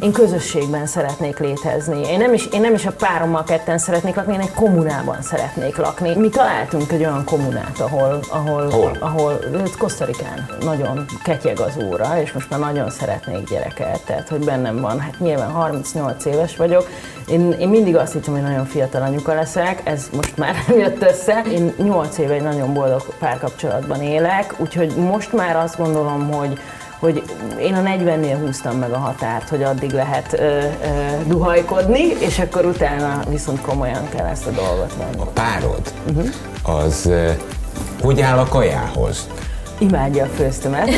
én közösségben szeretnék létezni. Én nem is, én nem is a párommal ketten szeretnék lakni, én egy kommunában szeretnék lakni. Mi találtunk egy olyan kommunát, ahol, ahol, Hol? ahol Kosztarikán nagyon ketyeg az óra, és most már nagyon szeretnék gyereket, tehát hogy bennem van, hát nyilván 38 éves vagyok, én, én mindig azt hittem, hogy nagyon fiatal anyuka leszek, ez most már nem jött össze. Én 8 éve egy nagyon boldog párkapcsolatban élek, úgyhogy most már azt gondolom, hogy hogy én a 40-nél húztam meg a határt, hogy addig lehet ö, ö, duhajkodni, és akkor utána viszont komolyan kell ezt a dolgot venni. A párod az eh, hogy áll a kajához? Imádja a főztömet.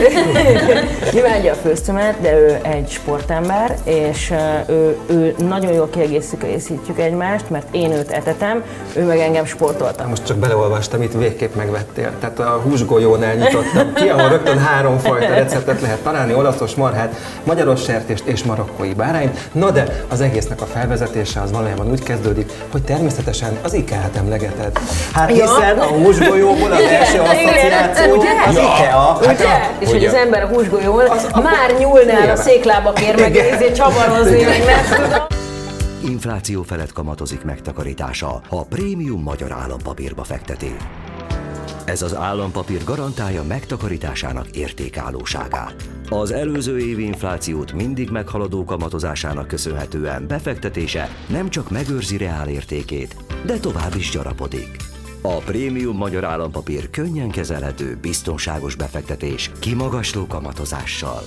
Imádja a főztömet, de ő egy sportember, és ő, ő nagyon jól kiegészítjük egymást, mert én őt etetem, ő meg engem sportoltam. Most csak beleolvastam, itt végképp megvettél. Tehát a húsgolyón elnyitottam ki, ahol rögtön három fajta receptet lehet találni, olaszos marhát, magyaros sertést és marokkói bárányt. No de az egésznek a felvezetése az valójában úgy kezdődik, hogy természetesen az IKEA-t emlegeted. Hát Ja. hiszen a húsgolyóból az első asszociáció az IKEA. Hát Ugye? és hogy az ember a húsgolyón Az- már nyúlnál a széklábakért, meg ezért csavarozni, meg nem tudom. Infláció felett kamatozik megtakarítása, ha prémium magyar állampapírba fekteti. Ez az állampapír garantálja megtakarításának értékállóságát. Az előző évi inflációt mindig meghaladó kamatozásának köszönhetően befektetése nem csak megőrzi reál értékét, de tovább is gyarapodik. A prémium magyar állampapír könnyen kezelhető, biztonságos befektetés kimagasló kamatozással.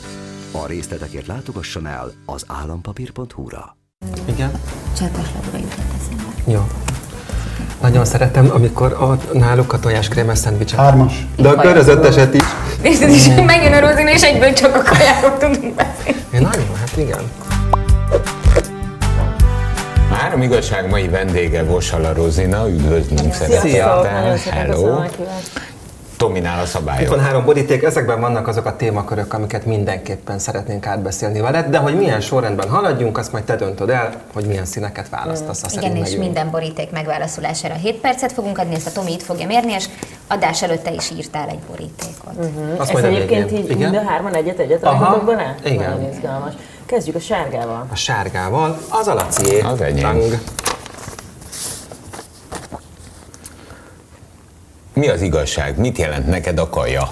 A részletekért látogasson el az állampapír.hu-ra. Igen. Csapaslapra jutott eszembe. Jó. Nagyon szeretem, amikor a, náluk a tojáskrémes szendvicset. Hármas. De a körözötteset is. És ez is megjön a Rozina, és egyből csak a kajáról tudunk beszélni. Én nagyon, hát igen. A három igazság mai vendége Vosala Rozina, üdvözlünk szeretettel. Hello. a. Tominál a Itt van szabályok. három boríték, ezekben vannak azok a témakörök, amiket mindenképpen szeretnénk átbeszélni veled, de hogy milyen sorrendben haladjunk, azt majd te döntöd el, hogy milyen színeket választasz, azt Igen, és megyünk. minden boríték megválaszolására 7 percet fogunk adni, ezt a Tomi itt fogja mérni, és adás előtte is írtál egy borítékot. Azt Ezt majd a egyébként végén. így mind a hárman egyet-egyet Aha, rakhatok bele? igen. Nagyon izgalmas. Kezdjük a sárgával. A sárgával, az a Lacié. Az enyém. Tang. Mi az igazság? Mit jelent neked a kaja?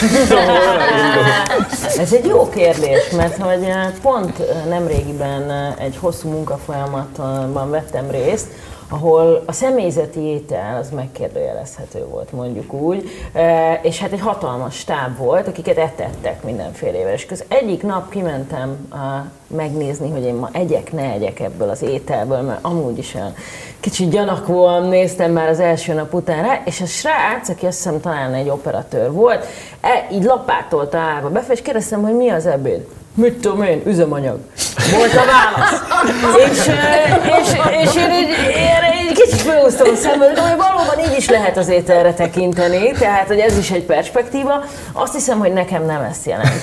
Ez egy jó kérdés, mert hogy eh, pont eh, nemrégiben eh, egy hosszú munkafolyamatban vettem részt, ahol a személyzeti étel az megkérdőjelezhető volt, mondjuk úgy, Eh, és hát egy hatalmas stáb volt, akiket etettek mindenfélevel. És az egyik nap kimentem megnézni, hogy én ma egyek, ne egyek ebből az ételből, mert amúgy is olyan kicsit gyanakvóan néztem már az első nap után rá, és a srác, aki azt hiszem talán egy operatőr volt, e, így lapátolta állva befe, és kérdeztem, hogy mi az ebéd. Mit tudom én, üzemanyag. Volt a válasz. és, és, és én erre egy kicsit felhúztam a szemben, de hogy valóban így is lehet az ételre tekinteni, tehát hogy ez is egy perspektíva. Azt hiszem, hogy nekem nem ezt jelent.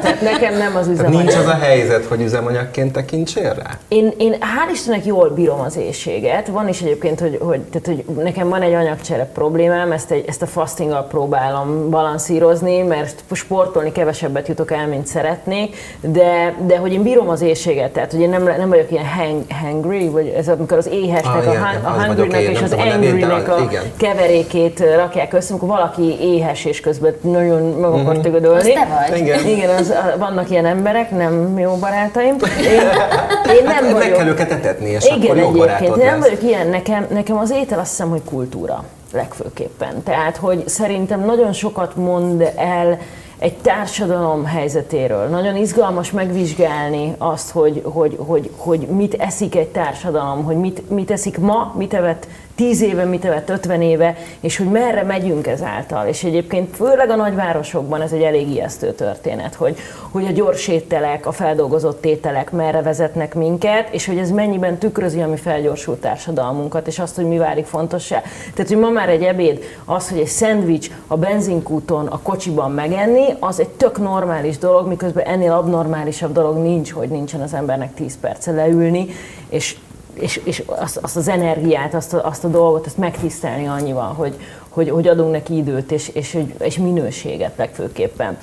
tehát nekem nem az üzemanyag. nincs az a helyzet, hogy üzemanyagként tekintsél rá? Én, én hál' Istennek jól bírom az éjséget. Van is egyébként, hogy, hogy, tehát, hogy nekem van egy anyagcsere problémám, ezt, egy, ezt a fastinggal próbálom balanszírozni, mert sportolni kevesebbet jutok el, mint szeretnék, de, de hogy én bírom az éjséget, tehát hogy én nem, nem vagyok ilyen hang, hangry, vagy ez amikor az Ah, a, igen, han- a az vagyok hungrynek én, és az a angrynek a igen. keverékét rakják össze, amikor valaki éhes és közben nagyon meg akar Mhm. tögödölni. Igen. Igen, az, a- vannak ilyen emberek, nem jó barátaim. Én, én nem Hát, Meg vagyok. kell őket etetni, és Igen, akkor jó egyébként. Én nem lesz. vagyok ilyen, nekem, nekem az étel azt hiszem, hogy kultúra legfőképpen. Tehát, hogy szerintem nagyon sokat mond el egy társadalom helyzetéről. Nagyon izgalmas megvizsgálni azt, hogy, hogy, hogy, hogy mit eszik egy társadalom, hogy mit, mit eszik ma, mit evett 10 éve, mit evett 50 éve, és hogy merre megyünk ezáltal. És egyébként főleg a nagyvárosokban ez egy elég ijesztő történet, hogy, hogy a gyors ételek, a feldolgozott ételek merre vezetnek minket, és hogy ez mennyiben tükrözi a mi felgyorsult társadalmunkat, és azt, hogy mi válik fontossá. Tehát, hogy ma már egy ebéd, az, hogy egy szendvics a benzinkúton, a kocsiban megenni, az egy tök normális dolog, miközben ennél abnormálisabb dolog nincs, hogy nincsen az embernek 10 perce leülni, és és, és azt, azt az energiát, azt a, azt a dolgot, azt megtisztelni annyival, hogy, hogy, hogy adunk neki időt és, és, és minőséget legfőképpen.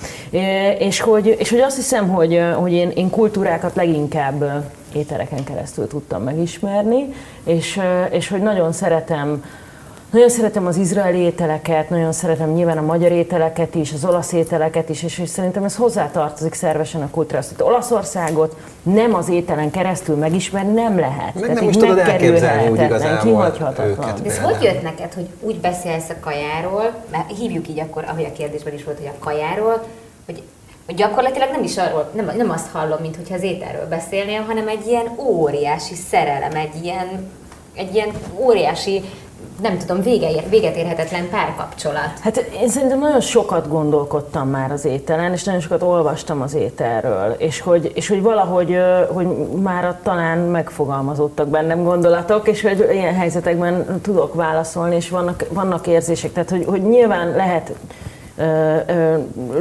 És hogy, és hogy azt hiszem, hogy, hogy én, én kultúrákat leginkább ételeken keresztül tudtam megismerni, és, és hogy nagyon szeretem nagyon szeretem az izraeli ételeket, nagyon szeretem nyilván a magyar ételeket is, az olasz ételeket is, és, és szerintem ez hozzátartozik szervesen a kultúrához. Tehát Olaszországot nem az ételen keresztül megismerni nem lehet. Meg Tehát nem is tudod elképzelni úgy igazából kihagyhatatlan. őket. De ez hogy jött neked, hogy úgy beszélsz a kajáról, mert hívjuk így akkor, ahogy a kérdésben is volt, hogy a kajáról, hogy hogy gyakorlatilag nem is arról, nem, nem azt hallom, mint hogyha az ételről beszélnél, hanem egy ilyen óriási szerelem, egy ilyen, egy ilyen óriási nem tudom, vége, véget érhetetlen párkapcsolat. Hát én szerintem nagyon sokat gondolkodtam már az ételen, és nagyon sokat olvastam az ételről, és hogy, és hogy valahogy hogy már talán megfogalmazódtak bennem gondolatok, és hogy ilyen helyzetekben tudok válaszolni, és vannak, vannak érzések. Tehát, hogy, hogy nyilván lehet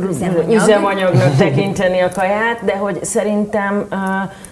Üzemanyag. üzemanyagnak tekinteni a kaját, de hogy szerintem,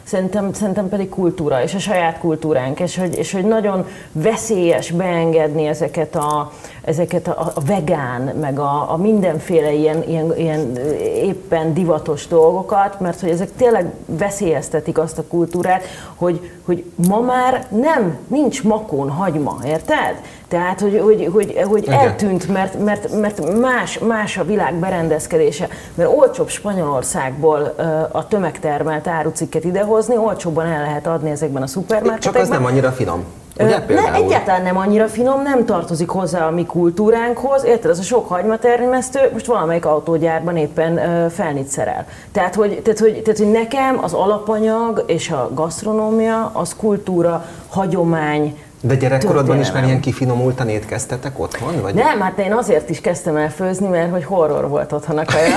szerintem, szerintem pedig kultúra, és a saját kultúránk, és hogy, és hogy nagyon veszélyes beengedni ezeket a, ezeket a, a vegán, meg a, a mindenféle ilyen, ilyen, ilyen éppen divatos dolgokat, mert hogy ezek tényleg veszélyeztetik azt a kultúrát, hogy, hogy ma már nem, nincs makón hagyma, érted? Tehát, hogy, hogy, hogy, hogy eltűnt, mert, mert, mert más, más a világ berendezkedése, mert olcsóbb Spanyolországból a tömegtermelt árucikket idehozni, olcsóbban el lehet adni ezekben a Csak szupermarketekben. az nem annyira finom. Ugye ne, egyáltalán nem annyira finom, nem tartozik hozzá a mi kultúránkhoz. Érted, az a sok hagymatermesztő most valamelyik autógyárban éppen ö, felnit szerel. Tehát hogy, tehát, hogy, tehát, hogy nekem az alapanyag és a gasztronómia az kultúra, hagyomány, De gyerekkorodban is már ilyen kifinomultan étkeztetek otthon? Vagy? Nem, hát én azért is kezdtem el főzni, mert hogy horror volt otthon a kaja.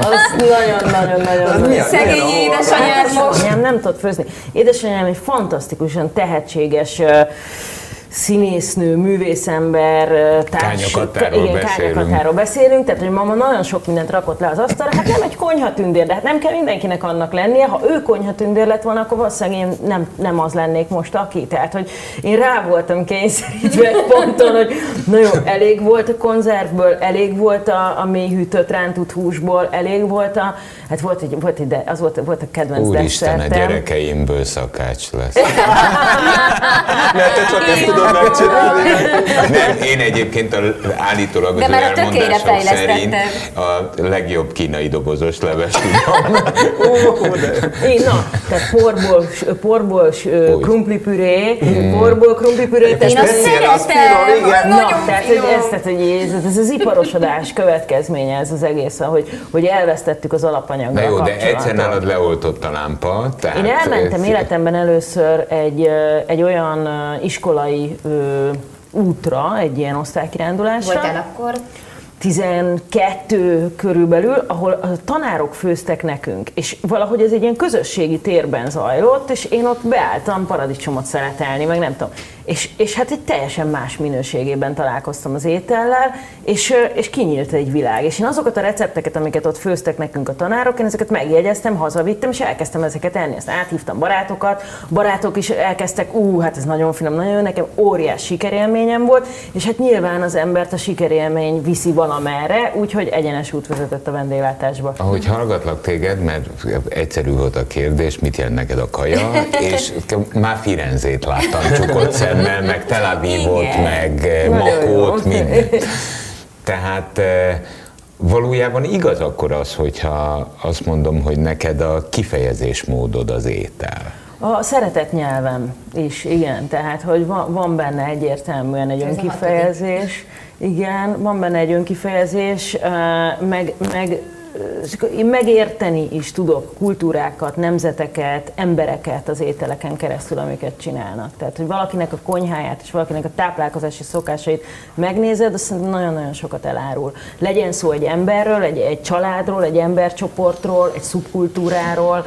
az nagyon-nagyon-nagyon... Milyen- Szegény édesanyád most. Édesanyám nem tudott főzni. Édesanyám egy fantasztikusan tehetséges színésznő, művészember, társ... Kányakatáról igen, beszélünk. kányakatáról beszélünk, tehát hogy mama nagyon sok mindent rakott le az asztalra, hát nem egy konyhatündér, de hát nem kell mindenkinek annak lennie, ha ő konyhatündér lett volna, akkor valószínűleg én nem, nem az lennék most aki. Tehát, hogy én rá voltam kényszerítve egy ponton, hogy na jó, elég volt a konzervből, elég volt a, a mély hűtött rántott húsból, elég volt a, hát volt egy, volt egy de, az volt, volt a kedvenc Úristen, a gyerekeimből szakács lesz. Mert te csak ezt tudod megcsinálni. Nem, én egyébként a, állítólag az De már elmondások szerint a legjobb kínai dobozos leves tudom. Én, na, tehát porból, porból krumplipüré, porból krumplipüré, Én azt szeretem, nagyon tehát, hogy ez, tehát, hogy ez, ez az iparosodás következménye ez az egész, hogy, hogy elvesztettük az alapanyaggal Na jó, de egyszer nálad leoltott a lámpa. Tehát Én elmentem ez- életemben először egy, egy olyan ö, ö, útra, egy ilyen osztálykirándulásra. Voltál akkor? 12 körülbelül, ahol a tanárok főztek nekünk, és valahogy ez egy ilyen közösségi térben zajlott, és én ott beálltam paradicsomot szeretelni, meg nem tudom. És, és hát egy teljesen más minőségében találkoztam az étellel, és, és kinyílt egy világ. És én azokat a recepteket, amiket ott főztek nekünk a tanárok, én ezeket megjegyeztem, hazavittem, és elkezdtem ezeket enni. Ezt áthívtam barátokat, barátok is elkezdtek, ú, hát ez nagyon finom, nagyon jó, nekem óriás sikerélményem volt, és hát nyilván az embert a sikerélmény viszi valamerre, úgyhogy egyenes út vezetett a vendéglátásba. Ahogy hallgatlak téged, mert egyszerű volt a kérdés, mit jelent neked a kaja, és már Firenzét láttam csukott szemmel, meg Tel Avivot, Igen. meg eh, Makót, mindent. Tehát eh, valójában igaz akkor az, hogyha azt mondom, hogy neked a kifejezésmódod az étel. A szeretett nyelvem is, igen, tehát hogy van, van benne egyértelműen egy önkifejezés, igen, van benne egy önkifejezés, ö, meg, ö, én megérteni is tudok kultúrákat, nemzeteket, embereket az ételeken keresztül, amiket csinálnak. Tehát, hogy valakinek a konyháját és valakinek a táplálkozási szokásait megnézed, azt szerintem nagyon-nagyon sokat elárul. Legyen szó egy emberről, egy, egy családról, egy embercsoportról, egy szubkultúráról,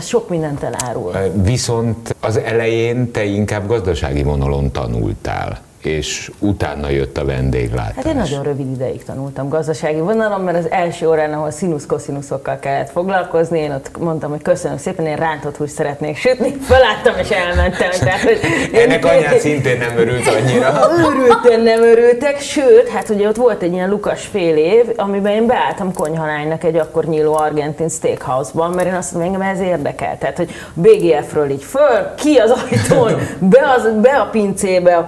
sok mindent elárul. Viszont az elején te inkább gazdasági vonalon tanultál. És utána jött a vendéglátás. Hát én nagyon rövid ideig tanultam gazdasági vonalon, mert az első órán, ahol színusz-koszínuszokkal kellett foglalkozni, én ott mondtam, hogy köszönöm szépen, én rántott húst szeretnék sütni, felálltam és elmentem. Tehát, hogy Ennek anyját szintén nem örült annyira. Örülten nem örültek, sőt, hát ugye ott volt egy ilyen lukas fél év, amiben én beálltam konyhalánynak egy akkor nyíló argentin steakhouse-ban, mert én azt mondom, engem ez érdekel. Tehát, hogy BGF-ről így föl, ki az ajtón, be, az, be a pincébe a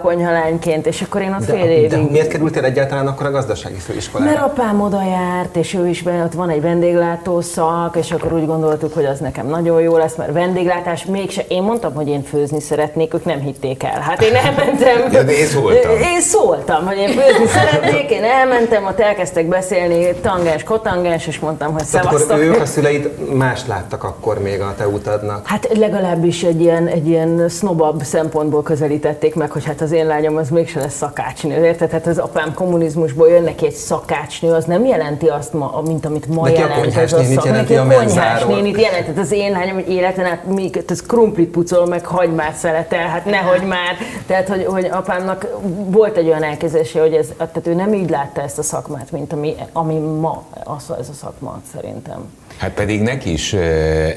konyhalányként, és akkor én ott De, fél de évig miért kerültél egyáltalán akkor a gazdasági főiskolára? mert apám oda járt, és ő is benne, ott van egy vendéglátó szak, és akkor úgy gondoltuk, hogy az nekem nagyon jó lesz, mert vendéglátás mégse. Én mondtam, hogy én főzni szeretnék, ők nem hitték el. Hát én elmentem. Ja, de én szóltam. Én szóltam, hogy én főzni szeretnék, én elmentem, ott elkezdtek beszélni tangens, kotangens, és mondtam, hogy Tehát akkor szevasztok. ők, a szüleid mást láttak akkor még a te utadnak. Hát legalábbis egy ilyen, egy ilyen sznobabb szempontból közelítették meg, hogy hát az én lányom az mégse lesz szakácsnő, érted? Hát az apám kommunizmusból jön neki egy szakácsnő, az nem jelenti azt, ma, mint amit ma Neki a jelent konyhás ez a szak. Neki a a konyhás nénit jelentett az én lányom, hogy életen át még ez krumplit pucol, meg hagymát szeletel, hát nehogy már. Tehát, hogy, hogy apámnak volt egy olyan elképzelése, hogy ez, tehát ő nem így látta ezt a szakmát, mint ami, ami ma az, ez a szakma szerintem. Hát pedig neki is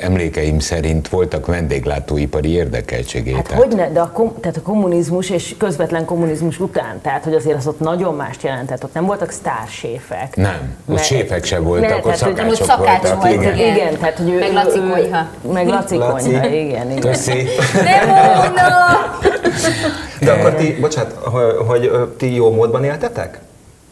emlékeim szerint voltak vendéglátóipari érdekeltségei. Hát tehát- hogy ne, de a, kom, tehát a kommunizmus és közvetlen kommunizmus után, tehát hogy azért az ott nagyon mást jelentett, ott nem voltak sztárséfek. Nem, ott Mert- séfek se voltak, Ne, ott tehát, hogy- szakácsok Ott szakács voltak. volt, igen. igen. Igen, tehát hogy ő, Meg Laci konyha. Meg Laci, Laci. konyha, igen, igen. Köszi. Nem mondom! De akkor ti, bocsánat, hogy, hogy ti jó módban éltetek?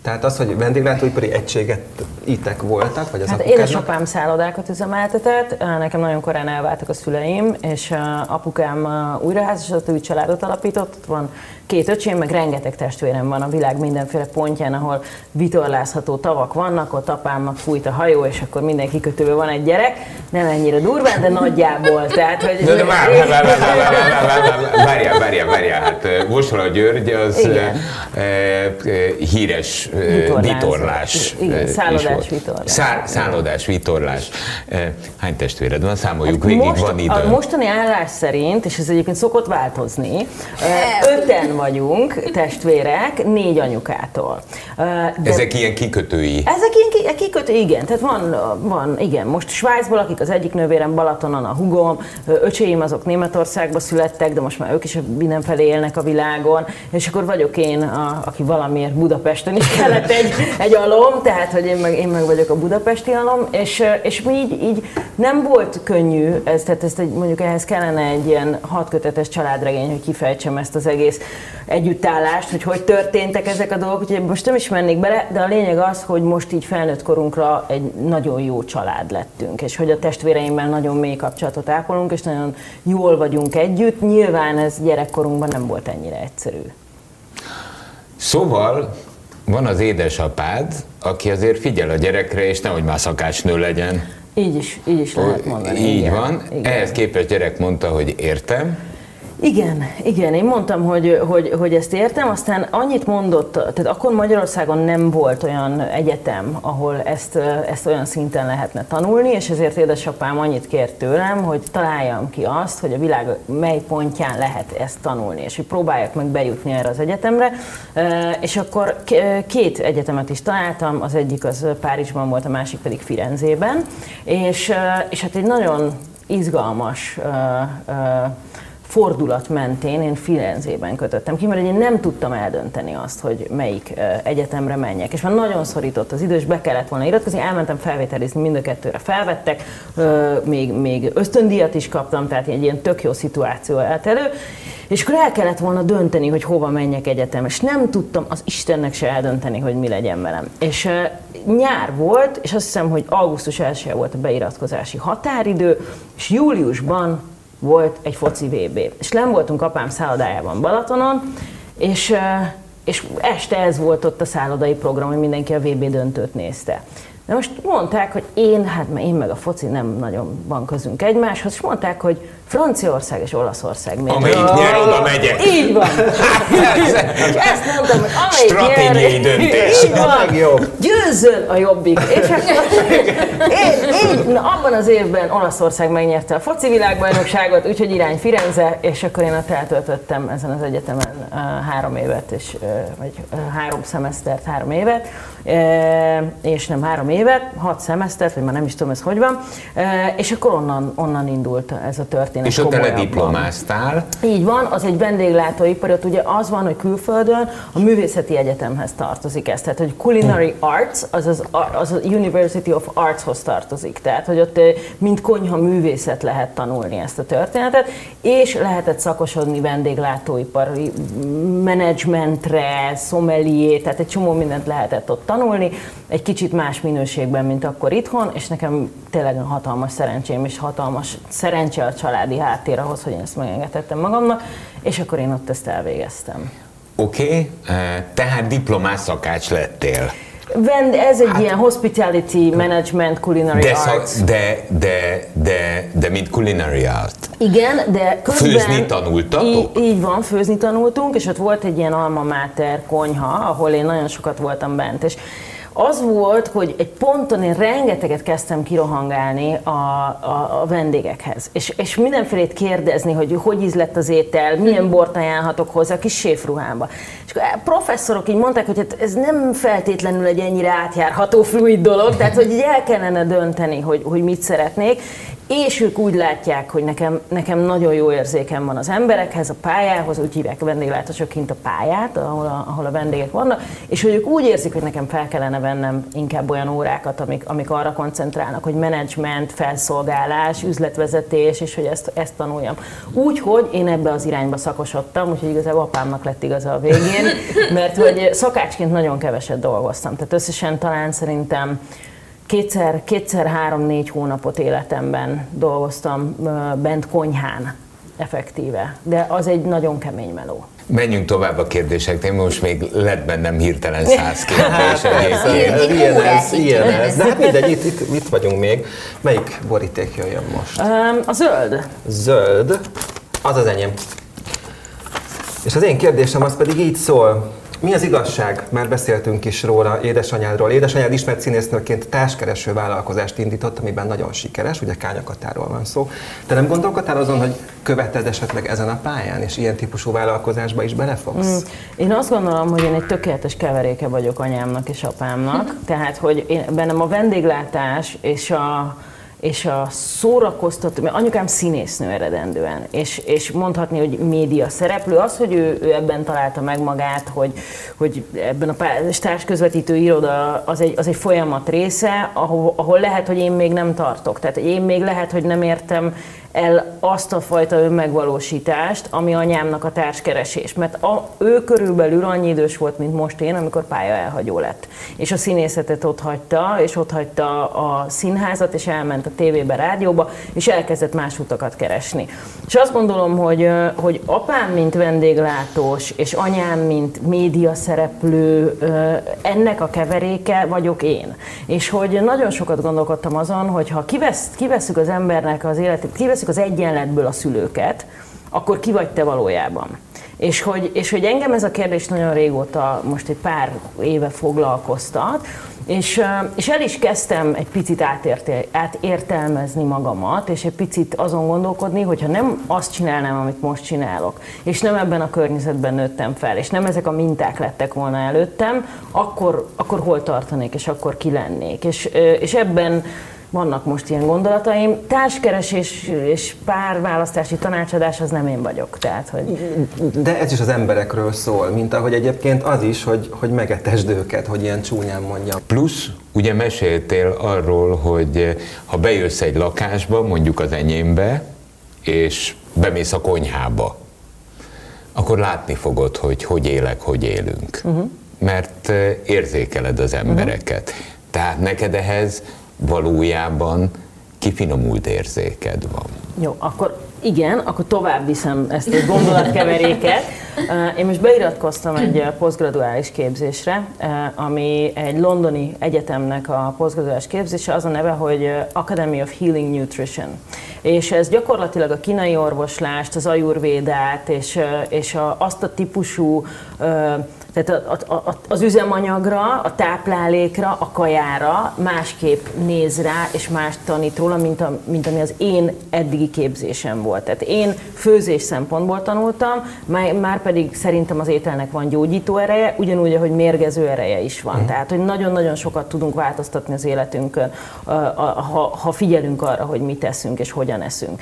Tehát az, hogy vendéglátóipari egységet itek voltak, vagy az Hát apukádnak? édesapám szállodákat üzemeltetett, nekem nagyon korán elváltak a szüleim, és apukám újraházasodott, új családot alapított, ott van két öcsém, meg rengeteg testvérem van a világ mindenféle pontján, ahol vitorlázható tavak vannak, ott apámnak fújt a hajó, és akkor minden kikötőben van egy gyerek, nem ennyire durván, de nagyjából. Tehát, hogy De, de várj, várj, várj, várj, várj, várj, várj, várjál, várjál, várjál, hát eh, Vostola György az eh, eh, híres eh, vitorlás. Igen, eh, szállodás vitorlás. Szá, szállodás vitorlás. Eh, Hány testvéred van? Számoljuk végig, Most, van idő. a mostani állás szerint, és ez egyébként szokott változni, ö, öten vagyunk testvérek, négy anyukától. De Ezek ilyen kikötői. ezek ilyen ki- kikötő, igen, tehát van, van, igen, most Svájcból, akik az egyik nővérem Balatonon, a hugom, öcséim azok Németországba születtek, de most már ők is mindenfelé élnek a világon, és akkor vagyok én, a, aki valamiért Budapesten is kellett egy, egy alom, tehát hogy én meg, én meg vagyok a budapesti alom, és, és mi így, így nem volt könnyű, ez, tehát ezt egy, mondjuk ehhez kellene egy ilyen hatkötetes családregény, hogy kifejtsem ezt az egész együttállást, hogy hogy történtek ezek a dolgok, úgyhogy most nem is mennék bele, de a lényeg az, hogy most így felnőtt korunkra egy nagyon jó család lettünk, és hogy a testvéreimmel nagyon mély kapcsolatot ápolunk, és nagyon jól vagyunk együtt. Nyilván ez gyerekkorunkban nem volt ennyire egyszerű. Szóval van az édesapád, aki azért figyel a gyerekre, és nehogy már szakácsnő legyen. Így is, így is lehet mondani. Így igen. van. Igen. Ehhez képest gyerek mondta, hogy értem, Igen, igen, én mondtam, hogy, hogy, hogy ezt értem, aztán annyit mondott, tehát akkor Magyarországon nem volt olyan egyetem, ahol ezt, ezt olyan szinten lehetne tanulni, és ezért édesapám annyit kért tőlem, hogy találjam ki azt, hogy a világ mely pontján lehet ezt tanulni, és hogy próbáljak meg bejutni erre az egyetemre. És akkor két egyetemet is találtam, az egyik az Párizsban volt, a másik pedig Firenzében, és, és hát egy nagyon izgalmas fordulat mentén én Firenzében kötöttem ki, mert én nem tudtam eldönteni azt, hogy melyik egyetemre menjek. És már nagyon szorított az idő, és be kellett volna iratkozni, elmentem felvételizni, mind a kettőre felvettek, még, még ösztöndíjat is kaptam, tehát egy ilyen tök jó szituáció állt elő, és akkor el kellett volna dönteni, hogy hova menjek egyetem, és nem tudtam az Istennek se eldönteni, hogy mi legyen velem. És nyár volt, és azt hiszem, hogy augusztus 1 volt a beiratkozási határidő, és júliusban volt egy foci VB. És nem voltunk apám szállodájában Balatonon, és, és este ez volt ott a szállodai program, hogy mindenki a VB döntőt nézte. De most mondták, hogy én, hát mert én meg a foci nem nagyon van közünk egymáshoz, és mondták, hogy Franciaország és Olaszország még. Amelyik nyer, oda megyek. Így van. ezt mondtam, hogy amelyik Stratégiai nyer, döntés. Így van. A legjobb. Győzzön a jobbik. És akkor én, így, na, abban az évben Olaszország megnyerte a foci világbajnokságot, úgyhogy irány Firenze, és akkor én ott eltöltöttem ezen az egyetemen uh, három évet, és, uh, vagy uh, három szemesztert, három évet, és nem három évet, hat szemesztert, vagy már nem is tudom ez hogy van, és akkor onnan, onnan indult ez a történet. És ott elediplomáztál. Így van, az egy vendéglátóipar, ott ugye az van, hogy külföldön a művészeti egyetemhez tartozik ez. Tehát, hogy Culinary Arts, az az, az, az University of Artshoz tartozik. Tehát, hogy ott mint konyha művészet lehet tanulni ezt a történetet, és lehetett szakosodni vendéglátóipari menedzsmentre, szomelié, tehát egy csomó mindent lehetett ott tanulni, egy kicsit más minőségben, mint akkor itthon, és nekem tényleg hatalmas szerencsém, és hatalmas szerencse a családi háttér ahhoz, hogy én ezt megengedhettem magamnak, és akkor én ott ezt elvégeztem. Oké, okay, tehát diplomás szakács lettél. Vend, ez egy ilyen hospitality management culinary De, arts. szak, de, de, de, de mint culinary art. Igen, de közben... Főzni tanultatok? Így, így van, főzni tanultunk, és ott volt egy ilyen alma mater konyha, ahol én nagyon sokat voltam bent, és az volt, hogy egy ponton én rengeteget kezdtem kirohangálni a, a, a vendégekhez, és, és mindenfélét kérdezni, hogy hogy ízlett az étel, milyen bort ajánlhatok hozzá a kis séfruhámba. És akkor a professzorok így mondták, hogy hát ez nem feltétlenül egy ennyire átjárható fluid dolog, tehát hogy így el kellene dönteni, hogy, hogy mit szeretnék, és ők úgy látják, hogy nekem, nekem nagyon jó érzékem van az emberekhez, a pályához, úgy hívják a vendéglátósokként a pályát, ahol a, ahol a vendégek vannak, és hogy ők úgy érzik, hogy nekem fel kellene vennem inkább olyan órákat, amik, amik arra koncentrálnak, hogy menedzsment, felszolgálás, üzletvezetés, és hogy ezt, ezt tanuljam. Úgyhogy én ebbe az irányba szakosodtam, úgyhogy igazából apámnak lett igaza a végén, mert hogy szakácsként nagyon keveset dolgoztam. Tehát összesen talán szerintem kétszer, kétszer három-négy hónapot életemben dolgoztam bent konyhán effektíve, de az egy nagyon kemény meló. Menjünk tovább a kérdéseknél, most még lett bennem hirtelen száz kérdés egyébként. Ilyen- Ilyen ez, ilyen ez. De hát mindegy, itt, itt, itt vagyunk még. Melyik boríték jöjjön most? A zöld. Zöld, az az enyém. És az én kérdésem az pedig így szól. Mi az igazság? Már beszéltünk is róla, édesanyádról. Édesanyád ismert színésznőként társkereső vállalkozást indított, amiben nagyon sikeres, ugye Kányakatáról van szó. Te nem gondolkodtál azon, hogy követed esetleg ezen a pályán, és ilyen típusú vállalkozásba is belefogsz? Én azt gondolom, hogy én egy tökéletes keveréke vagyok anyámnak és apámnak, tehát hogy én, bennem a vendéglátás és a és a szórakoztató, mert anyukám színésznő eredendően, és, és mondhatni, hogy média szereplő, az, hogy ő, ő ebben találta meg magát, hogy, hogy ebben a társközvetítő iroda az egy, az egy folyamat része, ahol, ahol lehet, hogy én még nem tartok. Tehát én még lehet, hogy nem értem el azt a fajta önmegvalósítást, ami anyámnak a társkeresés. Mert a, ő körülbelül annyi idős volt, mint most én, amikor pálya elhagyó lett. És a színészetet ott hagyta, és ott hagyta a színházat, és elment a tévébe, rádióba, és elkezdett más utakat keresni. És azt gondolom, hogy, hogy apám, mint vendéglátós, és anyám, mint média szereplő, ennek a keveréke vagyok én. És hogy nagyon sokat gondolkodtam azon, hogy ha kivesz, kivesszük az embernek az életét, kivesszük az egyenletből a szülőket, akkor ki vagy te valójában? És hogy, és hogy engem ez a kérdés nagyon régóta, most egy pár éve foglalkoztat, és, és el is kezdtem egy picit átérté, átértelmezni magamat, és egy picit azon gondolkodni, hogyha nem azt csinálnám, amit most csinálok, és nem ebben a környezetben nőttem fel, és nem ezek a minták lettek volna előttem, akkor, akkor hol tartanék, és akkor ki lennék. És, és ebben vannak most ilyen gondolataim. Társkeresés és párválasztási tanácsadás az nem én vagyok. Tehát, hogy De ez is az emberekről szól, mint ahogy egyébként az is, hogy, hogy megetesd őket, hogy ilyen csúnyán mondjam. Plusz, ugye meséltél arról, hogy ha bejössz egy lakásba, mondjuk az enyémbe, és bemész a konyhába, akkor látni fogod, hogy hogy élek, hogy élünk. Uh-huh. Mert eh, érzékeled az embereket. Uh-huh. Tehát neked ehhez valójában kifinomult érzéked van. Jó, akkor igen, akkor tovább viszem ezt a gondolatkeveréket. Én most beiratkoztam egy posztgraduális képzésre, ami egy londoni egyetemnek a posztgraduális képzése, az a neve, hogy Academy of Healing Nutrition. És ez gyakorlatilag a kínai orvoslást, az ajurvédát és, és a, azt a típusú tehát a, a, a, az üzemanyagra, a táplálékra, a kajára másképp néz rá, és más tanít róla, mint, a, mint ami az én eddigi képzésem volt. Tehát én főzés szempontból tanultam, már, már pedig szerintem az ételnek van gyógyító ereje, ugyanúgy, ahogy mérgező ereje is van. Mm. Tehát, hogy nagyon-nagyon sokat tudunk változtatni az életünkön, ha, ha figyelünk arra, hogy mit teszünk és hogyan eszünk.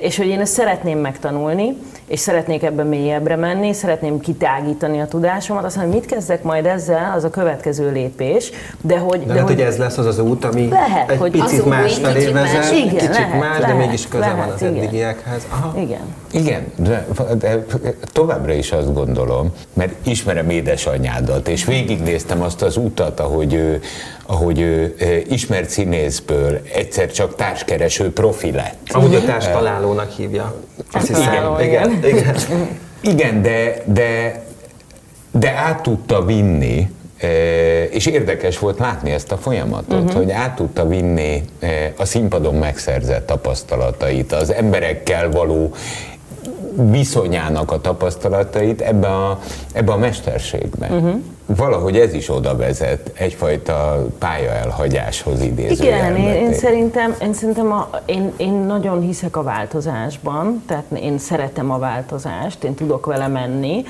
És hogy én ezt szeretném megtanulni, és szeretnék ebben mélyebbre menni, szeretném kitágítani a tudásomat, folyamat, aztán mit kezdek majd ezzel, az a következő lépés. De hogy, de, de lehet, hogy, hogy ez lesz az az út, ami lehet, egy hogy picit más felé vezet, igen, kicsit lehet, más, lehet, de mégis köze lehet, van az igen. eddigiekhez. Aha. Igen. Igen, de, de továbbra is azt gondolom, mert ismerem édesanyádat, és végignéztem azt az utat, ahogy ő, ahogy ő ismert színészből egyszer csak társkereső profi lett. Ahogy a társ találónak hívja. Azt hiszem, igen. Igen, igen. igen de, de de át tudta vinni, e, és érdekes volt látni ezt a folyamatot, uh-huh. hogy át tudta vinni e, a színpadon megszerzett tapasztalatait, az emberekkel való viszonyának a tapasztalatait ebbe a, ebbe a mesterségbe. Uh-huh valahogy ez is oda vezet egyfajta pályaelhagyáshoz idéző. Igen, én, én, szerintem, én, szerintem a, én, én nagyon hiszek a változásban, tehát én szeretem a változást, én tudok vele menni,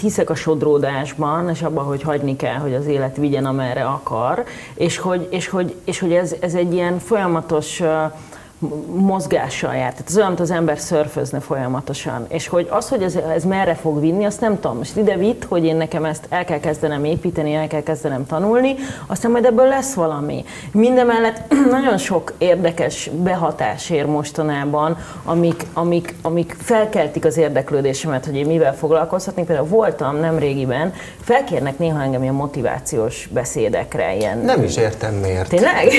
hiszek a sodródásban, és abban, hogy hagyni kell, hogy az élet vigyen amerre akar, és hogy, és hogy, és hogy ez, ez egy ilyen folyamatos mozgással jár. Tehát ez olyan, mint az ember szörfözne folyamatosan. És hogy az, hogy ez, ez merre fog vinni, azt nem tudom. Most ide vitt, hogy én nekem ezt el kell kezdenem építeni, el kell kezdenem tanulni, aztán majd ebből lesz valami. Mindemellett nagyon sok érdekes behatás ér mostanában, amik, amik, amik felkeltik az érdeklődésemet, hogy én mivel foglalkozhatnék. Például voltam nem régiben, felkérnek néha engem ilyen motivációs beszédekre. Ilyen... Nem is értem miért. Tényleg?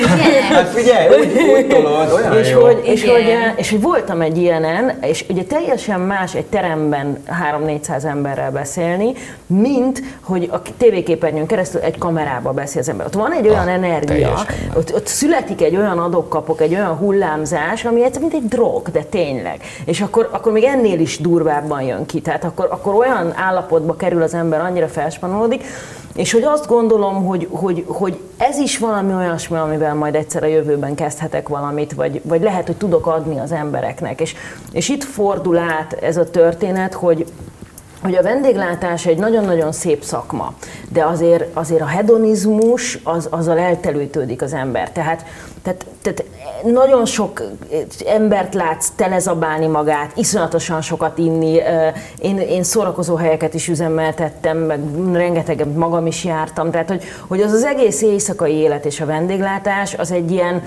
hát figyelj, úgy, úgy tolod, olyan és hogy, és, hogy, és hogy voltam egy ilyenen, és ugye teljesen más egy teremben 3-400 emberrel beszélni, mint hogy a tévéképernyőn keresztül egy kamerába beszél az ember. Ott van egy olyan ah, energia, ott, ott születik egy olyan adokkapok, egy olyan hullámzás, ami egyszer mint egy drog, de tényleg. És akkor, akkor még ennél is durvábban jön ki. Tehát akkor, akkor olyan állapotba kerül az ember, annyira felspanolódik, és hogy azt gondolom, hogy, hogy, hogy ez is valami olyasmi, amivel majd egyszer a jövőben kezdhetek valamit, vagy, vagy lehet, hogy tudok adni az embereknek. És, és itt fordul át ez a történet, hogy hogy a vendéglátás egy nagyon-nagyon szép szakma, de azért, azért a hedonizmus az, azzal eltelőtődik az ember. Tehát, tehát, tehát nagyon sok embert látsz telezabálni magát, iszonyatosan sokat inni. Én, én szórakozó helyeket is üzemeltettem, meg rengeteg magam is jártam. Tehát, hogy, hogy az az egész éjszakai élet és a vendéglátás az egy ilyen,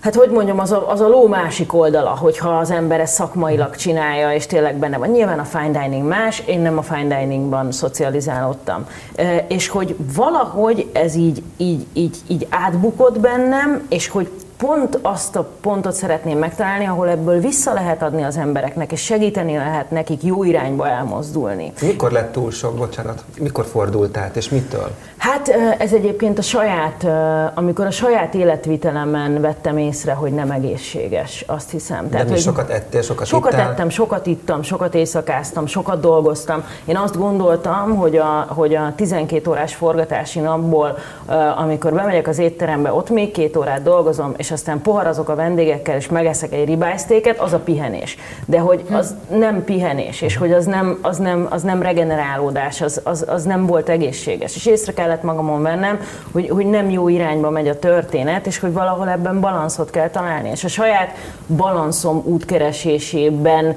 Hát hogy mondjam, az a, az a ló másik oldala, hogyha az ember ezt szakmailag csinálja, és tényleg benne van. Nyilván a fine dining más, én nem a fine diningban szocializálódtam. És hogy valahogy ez így, így, így, így átbukott bennem, és hogy pont azt a pontot szeretném megtalálni, ahol ebből vissza lehet adni az embereknek, és segíteni lehet nekik jó irányba elmozdulni. Mikor lett túl sok, bocsánat, mikor fordult át, és mitől? Hát ez egyébként a saját, amikor a saját életvitelemen vettem észre, hogy nem egészséges, azt hiszem. De Tehát, mi sokat ettél, sokat Sokat ittál? ettem, sokat ittam, sokat éjszakáztam, sokat dolgoztam. Én azt gondoltam, hogy a, hogy a 12 órás forgatási napból, amikor bemegyek az étterembe, ott még két órát dolgozom, és aztán poharazok a vendégekkel, és megeszek egy ribájsztéket, az a pihenés. De hogy az nem pihenés, és hogy az nem, az nem, az nem regenerálódás, az, az, az nem volt egészséges. És észre kell kellett magamon vennem, hogy, hogy nem jó irányba megy a történet, és hogy valahol ebben balanszot kell találni. És a saját balanszom útkeresésében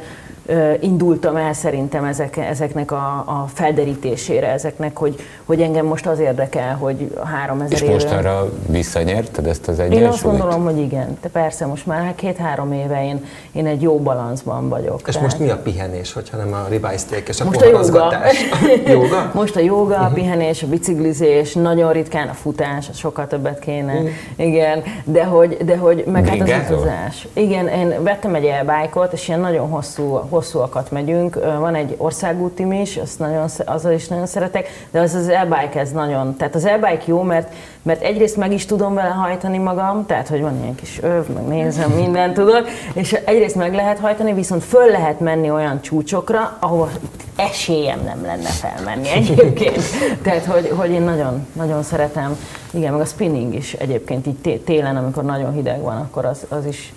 indultam el szerintem ezek, ezeknek a, a felderítésére, ezeknek, hogy, hogy engem most az érdekel, hogy a 3000 És éve... most arra visszanyerted ezt az egyensúlyt? Én azt gondolom, hogy igen. De persze, most már két-három éve én, én egy jó balanszban vagyok. És most mi a pihenés, hogyha nem a ribeye steak és a Most a jóga. poharazgatás? jóga? Most a jóga, a pihenés, a biciklizés, nagyon ritkán a futás, sokkal többet kéne. Igen, de hogy, de hogy meg hát az utazás. Igen, én vettem egy elbájkot, és ilyen nagyon hosszú, hosszúakat megyünk. Van egy országútim is, azt nagyon, azzal is nagyon szeretek, de az az elbike ez nagyon, tehát az elbike jó, mert, mert egyrészt meg is tudom vele hajtani magam, tehát hogy van ilyen kis öv, meg nézem, mindent tudok, és egyrészt meg lehet hajtani, viszont föl lehet menni olyan csúcsokra, ahova esélyem nem lenne felmenni egyébként. Tehát, hogy, hogy én nagyon, nagyon szeretem. Igen, meg a spinning is egyébként így té- télen, amikor nagyon hideg van, akkor az, az is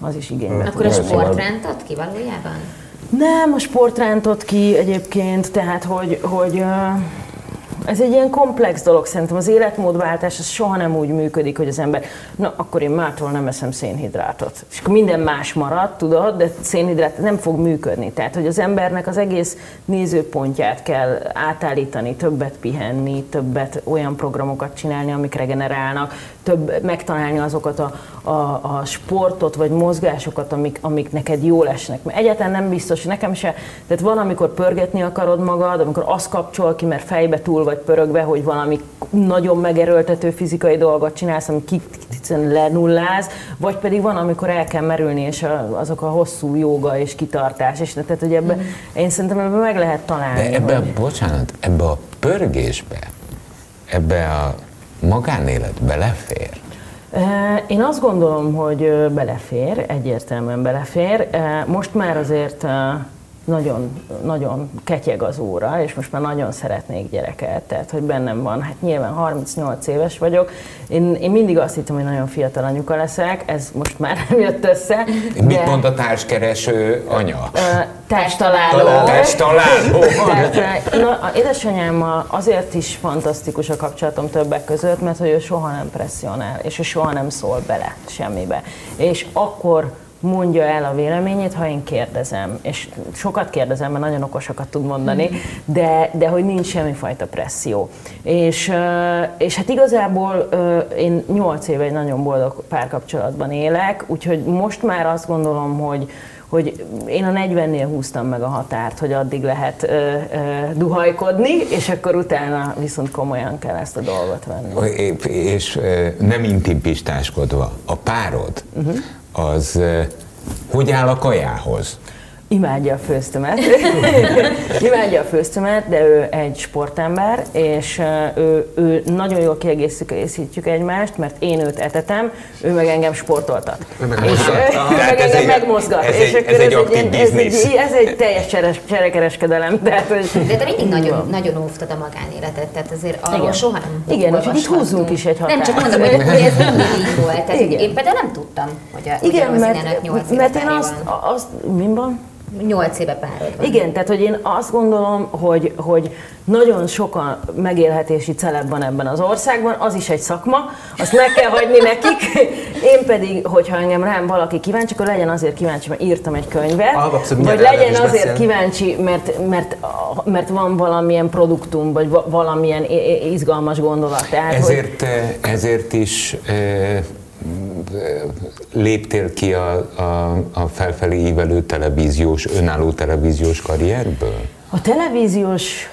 az is igénybe Akkor a venni. sportrendot ki valójában? Nem, a sport rántott ki egyébként, tehát hogy, hogy ez egy ilyen komplex dolog szerintem. Az életmódváltás az soha nem úgy működik, hogy az ember, na akkor én mától nem eszem szénhidrátot. És akkor minden más marad, tudod, de szénhidrát nem fog működni. Tehát, hogy az embernek az egész nézőpontját kell átállítani, többet pihenni, többet olyan programokat csinálni, amik regenerálnak, több megtalálni azokat a, a, a sportot vagy mozgásokat, amik, amik neked jól esnek. Mert egyáltalán nem biztos, nekem se. Tehát van, amikor pörgetni akarod magad, amikor az kapcsol ki, mert fejbe túl vagy pörögve, hogy valami nagyon megerőltető fizikai dolgot csinálsz, ami ki- egyszerűen lenulláz, vagy pedig van, amikor el kell merülni, és a, azok a hosszú jóga és kitartás, és tehát, hogy ebbe, én szerintem ebben meg lehet találni. De ebbe, a, hogy- bocsánat, ebbe a pörgésbe, ebbe a magánélet belefér. Én azt gondolom, hogy belefér, egyértelműen belefér. Most már azért nagyon, nagyon ketyeg az óra, és most már nagyon szeretnék gyereket, tehát hogy bennem van, hát nyilván 38 éves vagyok, én, én mindig azt hittem, hogy nagyon fiatal anyuka leszek, ez most már nem jött össze. Mit mond a társkereső anya? Tehát eh, na, édesanyámmal azért is fantasztikus a kapcsolatom többek között, mert hogy ő soha nem presszionál, és ő soha nem szól bele semmibe. És akkor mondja el a véleményét, ha én kérdezem. És sokat kérdezem, mert nagyon okosakat tud mondani, de, de hogy nincs semmifajta presszió. És, és hát igazából én 8 éve egy nagyon boldog párkapcsolatban élek, úgyhogy most már azt gondolom, hogy hogy én a 40-nél húztam meg a határt, hogy addig lehet ö, ö, duhajkodni, és akkor utána viszont komolyan kell ezt a dolgot venni. Épp, és ö, nem intimpistáskodva, a párod az ö, hogy áll a kajához? Imádja a főztömet. Imádja a főztömet, de ő egy sportember, és ő, ő nagyon jól kiegészítjük egymást, mert én őt etetem, ő meg engem sportoltat. Meg engem egy, megmozgat. Ez egy, ez, egy teljes cseres, cserekereskedelem. Tehát. De te mindig nagyon, jó. nagyon óvtad a magánéletet, tehát azért arról Igen. soha nem Igen, úgyhogy itt húzunk is egy határt. Nem, csak mondom, hogy ez mindig így volt. Tehát Igen. Én például nem tudtam, hogy a Igen, mert, mert én azt, azt, minban? 8 éve párod van. Igen, tehát hogy én azt gondolom, hogy, hogy nagyon sokan megélhetési celeb van ebben az országban, az is egy szakma, azt meg kell hagyni nekik. Én pedig, hogyha engem rám valaki kíváncsi, akkor legyen azért kíváncsi, mert írtam egy könyvet, Alapszor, vagy legyen azért beszél. kíváncsi, mert, mert, mert van valamilyen produktum, vagy valamilyen izgalmas gondolat. Tehát, ezért, hogy... ezért eh, is eh, léptél ki a, a, a felfelé ívelő televíziós, önálló televíziós karrierből? A televíziós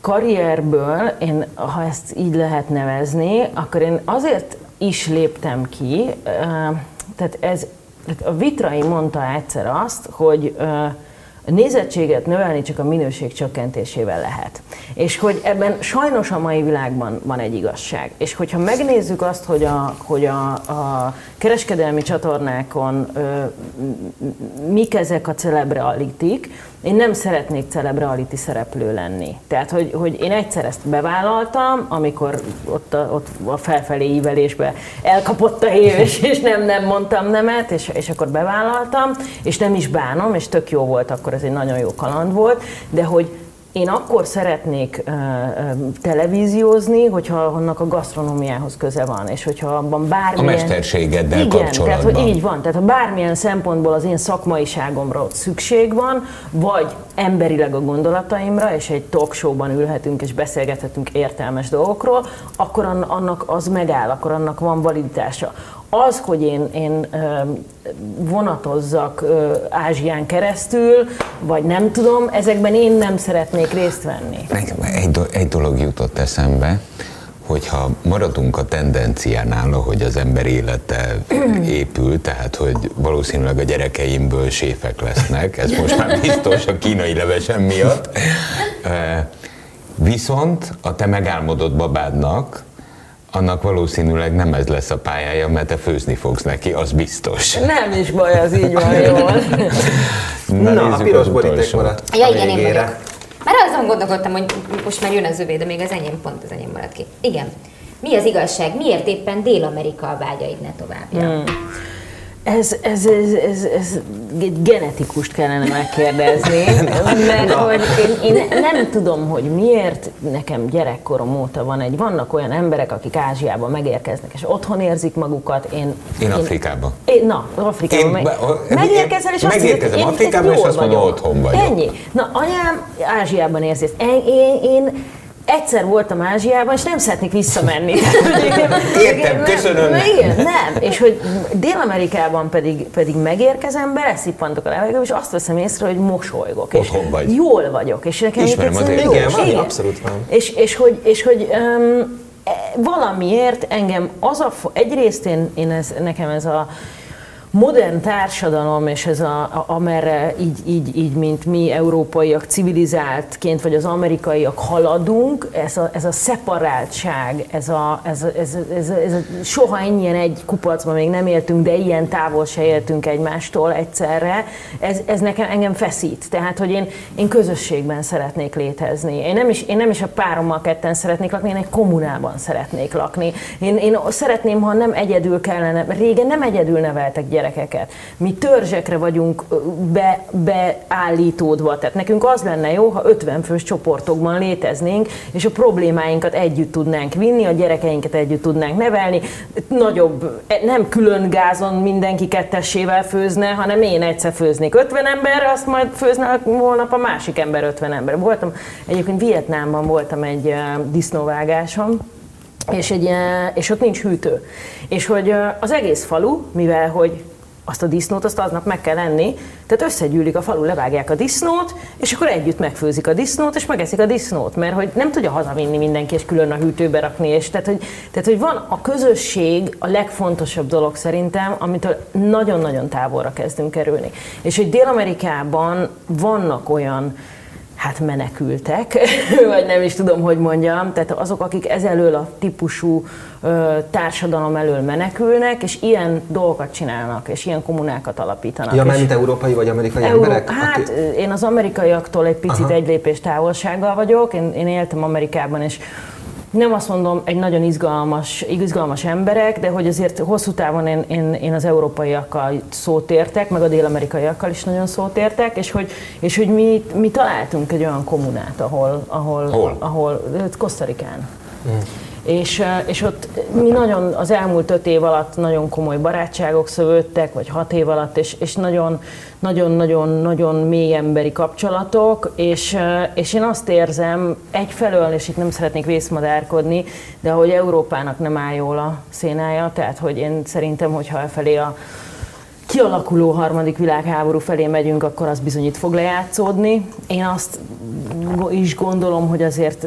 karrierből, én, ha ezt így lehet nevezni, akkor én azért is léptem ki, tehát ez, tehát a Vitrai mondta egyszer azt, hogy a nézettséget növelni csak a minőség csökkentésével lehet. És hogy ebben sajnos a mai világban van egy igazság. És hogyha megnézzük azt, hogy a, hogy a, a kereskedelmi csatornákon ö, mik ezek a celebrealitik, én nem szeretnék celebreality szereplő lenni. Tehát, hogy, hogy én egyszer ezt bevállaltam, amikor ott a, ott a felfelé ívelésbe elkapott a hív, és, és nem, nem mondtam nemet, és, és akkor bevállaltam, és nem is bánom, és tök jó volt akkor, ez egy nagyon jó kaland volt, de hogy én akkor szeretnék uh, televíziózni, hogyha annak a gasztronómiához köze van, és hogyha abban bármilyen... A mesterségeddel Igen, kapcsolatban. tehát hogy így van, tehát ha bármilyen szempontból az én szakmaiságomra ott szükség van, vagy emberileg a gondolataimra, és egy talk showban ülhetünk és beszélgethetünk értelmes dolgokról, akkor annak az megáll, akkor annak van validitása. Az, hogy én, én vonatozzak Ázsián keresztül, vagy nem tudom, ezekben én nem szeretnék részt venni. Egy, do- egy dolog jutott eszembe, hogyha maradunk a tendenciánál, ahogy az ember élete épül, tehát hogy valószínűleg a gyerekeimből séfek lesznek, ez most már biztos a kínai levesem miatt, viszont a te megálmodott babádnak annak valószínűleg nem ez lesz a pályája, mert te főzni fogsz neki, az biztos. Nem is baj, az így van jól. Na, Na a piros boríték maradt Ja, igen, én vagyok. Már azon gondolkodtam, hogy most már jön az övé, de még az enyém pont az enyém maradt ki. Igen. Mi az igazság? Miért éppen Dél-Amerika a vágyaid ne továbbja? Hmm. Ez, ez, ez, ez, ez egy genetikust kellene megkérdezni, mert hogy én, én nem tudom, hogy miért nekem gyerekkorom óta van egy, vannak olyan emberek, akik Ázsiában megérkeznek, és otthon érzik magukat. Én, én Afrikában. Én, na, Afrikában. Én, meg, megérkezel, és azt megérkezem hiszed, Afrikában, és azt mondom, otthon vagyok. Ennyi. Na, anyám Ázsiában érzi ezt. Én, én, én egyszer voltam Ázsiában, és nem szeretnék visszamenni. Értem, nem, köszönöm. Igen, nem. És hogy Dél-Amerikában pedig, pedig megérkezem, beleszippantok a levegőbe, és azt veszem észre, hogy mosolygok. Otthon vagy. Jól vagyok. És nekem Ismerem az Igen, van, igen, abszolút van. És, és hogy, és hogy um, valamiért engem az a, egyrészt én, én ez, nekem ez a modern társadalom, és ez a, a, amerre így, így, így, mint mi európaiak civilizáltként, vagy az amerikaiak haladunk, ez a, ez a szeparáltság, ez a, ez, a, ez, ez, ez soha ennyien egy kupacban még nem éltünk, de ilyen távol se éltünk egymástól egyszerre, ez, ez nekem engem feszít. Tehát, hogy én, én közösségben szeretnék létezni. Én nem, is, én nem is a párommal ketten szeretnék lakni, én egy kommunában szeretnék lakni. Én, én szeretném, ha nem egyedül kellene, régen nem egyedül neveltek gyereket, gyerekeket. Mi törzsekre vagyunk be, beállítódva, tehát nekünk az lenne jó, ha 50 fős csoportokban léteznénk, és a problémáinkat együtt tudnánk vinni, a gyerekeinket együtt tudnánk nevelni, nagyobb, e, nem külön gázon mindenki kettessével főzne, hanem én egyszer főznék 50 ember, azt majd főzne holnap a másik ember 50 ember. Voltam, egyébként Vietnámban voltam egy disznóvágáson, és, egy, és ott nincs hűtő. És hogy az egész falu, mivel hogy azt a disznót azt aznap meg kell enni, tehát összegyűlik a falu, levágják a disznót, és akkor együtt megfőzik a disznót, és megeszik a disznót, mert hogy nem tudja hazavinni mindenki, és külön a hűtőbe rakni, és tehát hogy, tehát, hogy van a közösség a legfontosabb dolog szerintem, amitől nagyon-nagyon távolra kezdünk kerülni. És hogy Dél-Amerikában vannak olyan hát menekültek, vagy nem is tudom, hogy mondjam, tehát azok, akik ezelől a típusú ö, társadalom elől menekülnek, és ilyen dolgokat csinálnak, és ilyen kommunákat alapítanak. Ja, mint európai vagy amerikai Euró- emberek? Hát aki... én az amerikaiaktól egy picit Aha. egy lépés távolsággal vagyok, én, én éltem Amerikában, és nem azt mondom, egy nagyon izgalmas, izgalmas emberek, de hogy azért hosszú távon én, én, én az európaiakkal szót értek, meg a dél-amerikaiakkal is nagyon szót értek, és hogy, és hogy mi, mi találtunk egy olyan kommunát, ahol, ahol, Hol? ahol Kosztarikán. Mm és, és ott mi nagyon az elmúlt öt év alatt nagyon komoly barátságok szövődtek, vagy hat év alatt, és, és nagyon, nagyon, nagyon, nagyon mély emberi kapcsolatok, és, és én azt érzem egyfelől, és itt nem szeretnék vészmadárkodni, de hogy Európának nem áll jól a szénája, tehát hogy én szerintem, hogyha felé a kialakuló harmadik világháború felé megyünk, akkor az bizony itt fog lejátszódni. Én azt is gondolom, hogy azért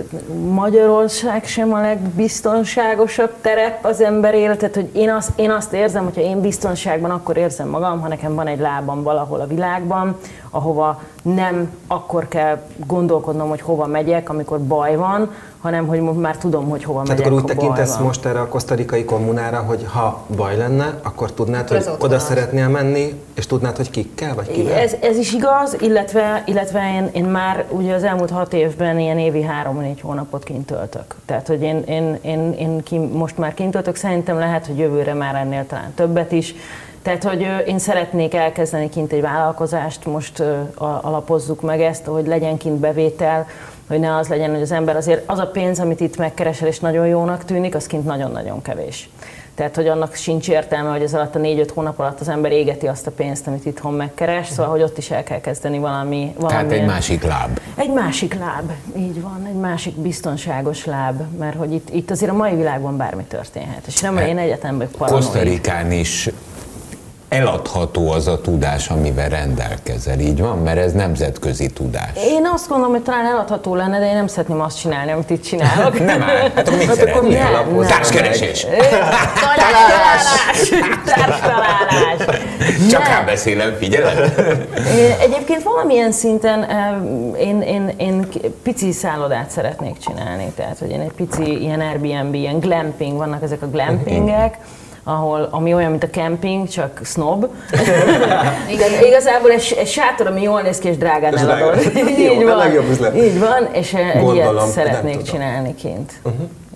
Magyarország sem a legbiztonságosabb terep az ember életet, hogy én azt, én azt érzem, hogyha én biztonságban, akkor érzem magam, ha nekem van egy lábam valahol a világban, ahova nem akkor kell gondolkodnom, hogy hova megyek, amikor baj van, hanem hogy már tudom, hogy hova Tehát megyek, akkor úgy tekintesz most erre a kosztarikai kommunára, hogy ha baj lenne, akkor tudnád, akkor hogy oda szeretnél menni, és tudnád, hogy kikkel, vagy kivel? Ez, ez is igaz, illetve, illetve én, én már ugye az elmúlt hat évben ilyen évi három-négy hónapot kint töltök. Tehát, hogy én, én, én, én ki, most már kint töltök, szerintem lehet, hogy jövőre már ennél talán többet is, Tehát, hogy én szeretnék elkezdeni kint egy vállalkozást, most alapozzuk meg ezt, hogy legyen kint bevétel, hogy ne az legyen, hogy az ember azért az a pénz, amit itt megkeresel, és nagyon jónak tűnik, az kint nagyon-nagyon kevés. Tehát, hogy annak sincs értelme, hogy ez alatt a négy-öt hónap alatt az ember égeti azt a pénzt, amit itthon megkeres, szóval, hogy ott is el kell kezdeni valami, valami Tehát egy másik láb. egy másik láb, így van, egy másik biztonságos láb, mert hogy itt, itt azért a mai világban bármi történhet. És nem, én egyetemben paranoid. Kosztarikán is eladható az a tudás, amivel rendelkezel, így van? Mert ez nemzetközi tudás. Én azt gondolom, hogy talán eladható lenne, de én nem szeretném azt csinálni, amit itt csinálok. Nem áll. Hát akkor mit Hát akkor nem, nem. Társkeresés. Társtalálás! Társtalálás! Csak Nem. beszélem, figyeled? Én Egyébként valamilyen szinten én, én, én pici szállodát szeretnék csinálni, tehát hogy én egy pici ilyen Airbnb, ilyen glamping, vannak ezek a glampingek, ahol, ami olyan, mint a camping, csak snob. De igazából egy, egy sátor, ami jól néz ki, és drágán eladod. így van. Így van, és eh, egy Gondolom, ilyet szeretnék csinálni kint.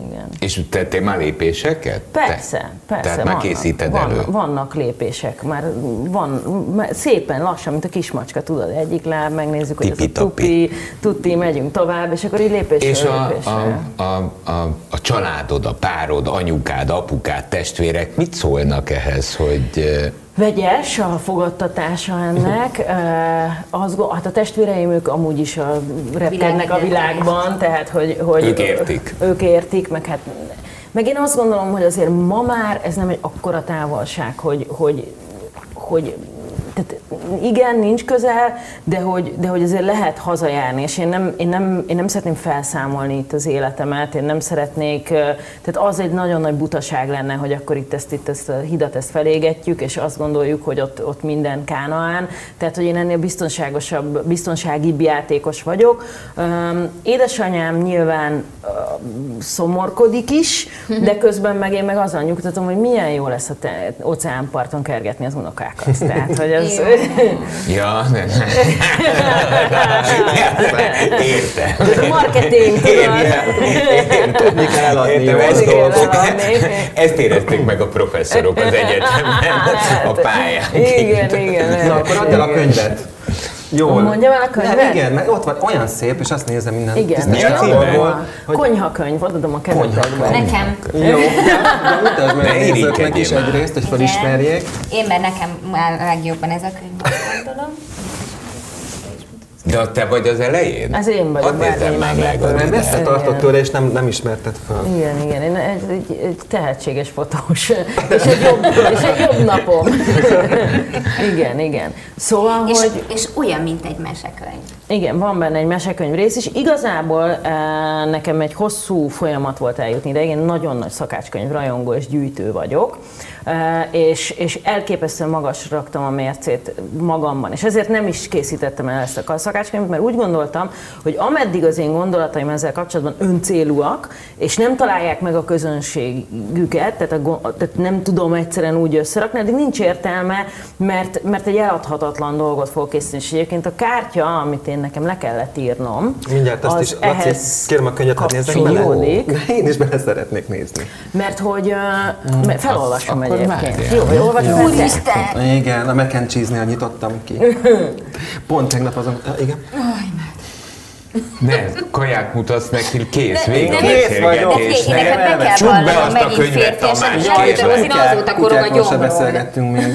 Igen. És tettél már lépéseket? Persze, Te? persze. Tehát már készíted vannak, elő. Vannak lépések, már van, már szépen lassan, mint a kismacska, tudod, egyik láb, megnézzük, hogy ez a Tipi-tapi. tupi, tuti, megyünk tovább, és akkor így lépésről És a, lépésre. a, a, a, a családod, a párod, anyukád, apukád, testvérek mit szólnak ehhez, hogy Vegyes a fogadtatása ennek. Az, hát a testvéreim ők amúgy is a repkednek a Világ világban, tehát hogy, hogy Ők értik. Ők értik, meg hát meg én azt gondolom, hogy azért ma már ez nem egy akkora távolság, hogy, hogy, hogy tehát igen, nincs közel, de hogy, de hogy azért lehet hazajárni, és én nem, én, nem, én nem szeretném felszámolni itt az életemet, én nem szeretnék, tehát az egy nagyon nagy butaság lenne, hogy akkor itt ezt, itt ezt a hidat ezt felégetjük, és azt gondoljuk, hogy ott, ott minden kánaán, tehát hogy én ennél biztonságosabb, biztonságibb játékos vagyok. Édesanyám nyilván szomorkodik is, de közben meg én meg azzal nyugtatom, hogy milyen jó lesz a te, óceánparton kergetni az unokákat. Tehát, hogy ez... Ja, nem. Értem. Marketing, tudod. Tudni kell eladni Értem, ezt, eladni. ezt érezték meg a professzorok az egyetemen, a pályán. Igen, igen. Na, akkor add el a könyvet. Jól. Mondjam el a könyvet? Nem, igen, mert ott van olyan szép, és azt nézem minden Igen, Mi a címe? Konyhakönyv, odaadom a. Konyhakönyv. Nekem. jó, de mutasd meg a nézőknek is már. egyrészt, hogy felismerjék. Én, mert nekem már legjobban ez a könyv, gondolom. De te vagy az elején? Ez én vagyok, Hadd nézzem már meg. meglepő. add Mert ide. messze tartott tőle, és nem, nem ismerted fel. Igen, igen, én egy, egy, egy tehetséges fotós, és egy jobb, és egy jobb napom. igen, igen. Szóval, És, hogy és olyan, mint egy mesekönyv. Igen, van benne egy mesekönyv rész, és igazából eh, nekem egy hosszú folyamat volt eljutni ide, én nagyon nagy szakácskönyv rajongó és gyűjtő vagyok, eh, és, és elképesztően magas raktam a mércét magamban, és ezért nem is készítettem el ezt a szakácskönyvet, mert úgy gondoltam, hogy ameddig az én gondolataim ezzel kapcsolatban öncélúak, és nem találják meg a közönségüket, tehát, a, tehát nem tudom egyszerűen úgy összerakni, addig nincs értelme, mert, mert egy eladhatatlan dolgot fogok készíteni. És egyébként a kártya, amit én nekem le kellett írnom, Mindjárt azt az is, Laci, ehhez kérem a könyvet, hadd nézzek bele. Én is bele szeretnék nézni. Mert hogy uh, mert felolvasom akkor egyébként. Jó, olvasom te? Úristen! Igen, a mac and cheese-nél nyitottam ki. Pont tegnap azon, igen. Ne, kaját mutatsz neki, kész, vége a de- Kész vagyok. beszélgetés. Kész, Neked be kell Csukd be azt a könyvet, Tamás, és kész én azóta korog a kutyákról se gyomról. beszélgettünk még.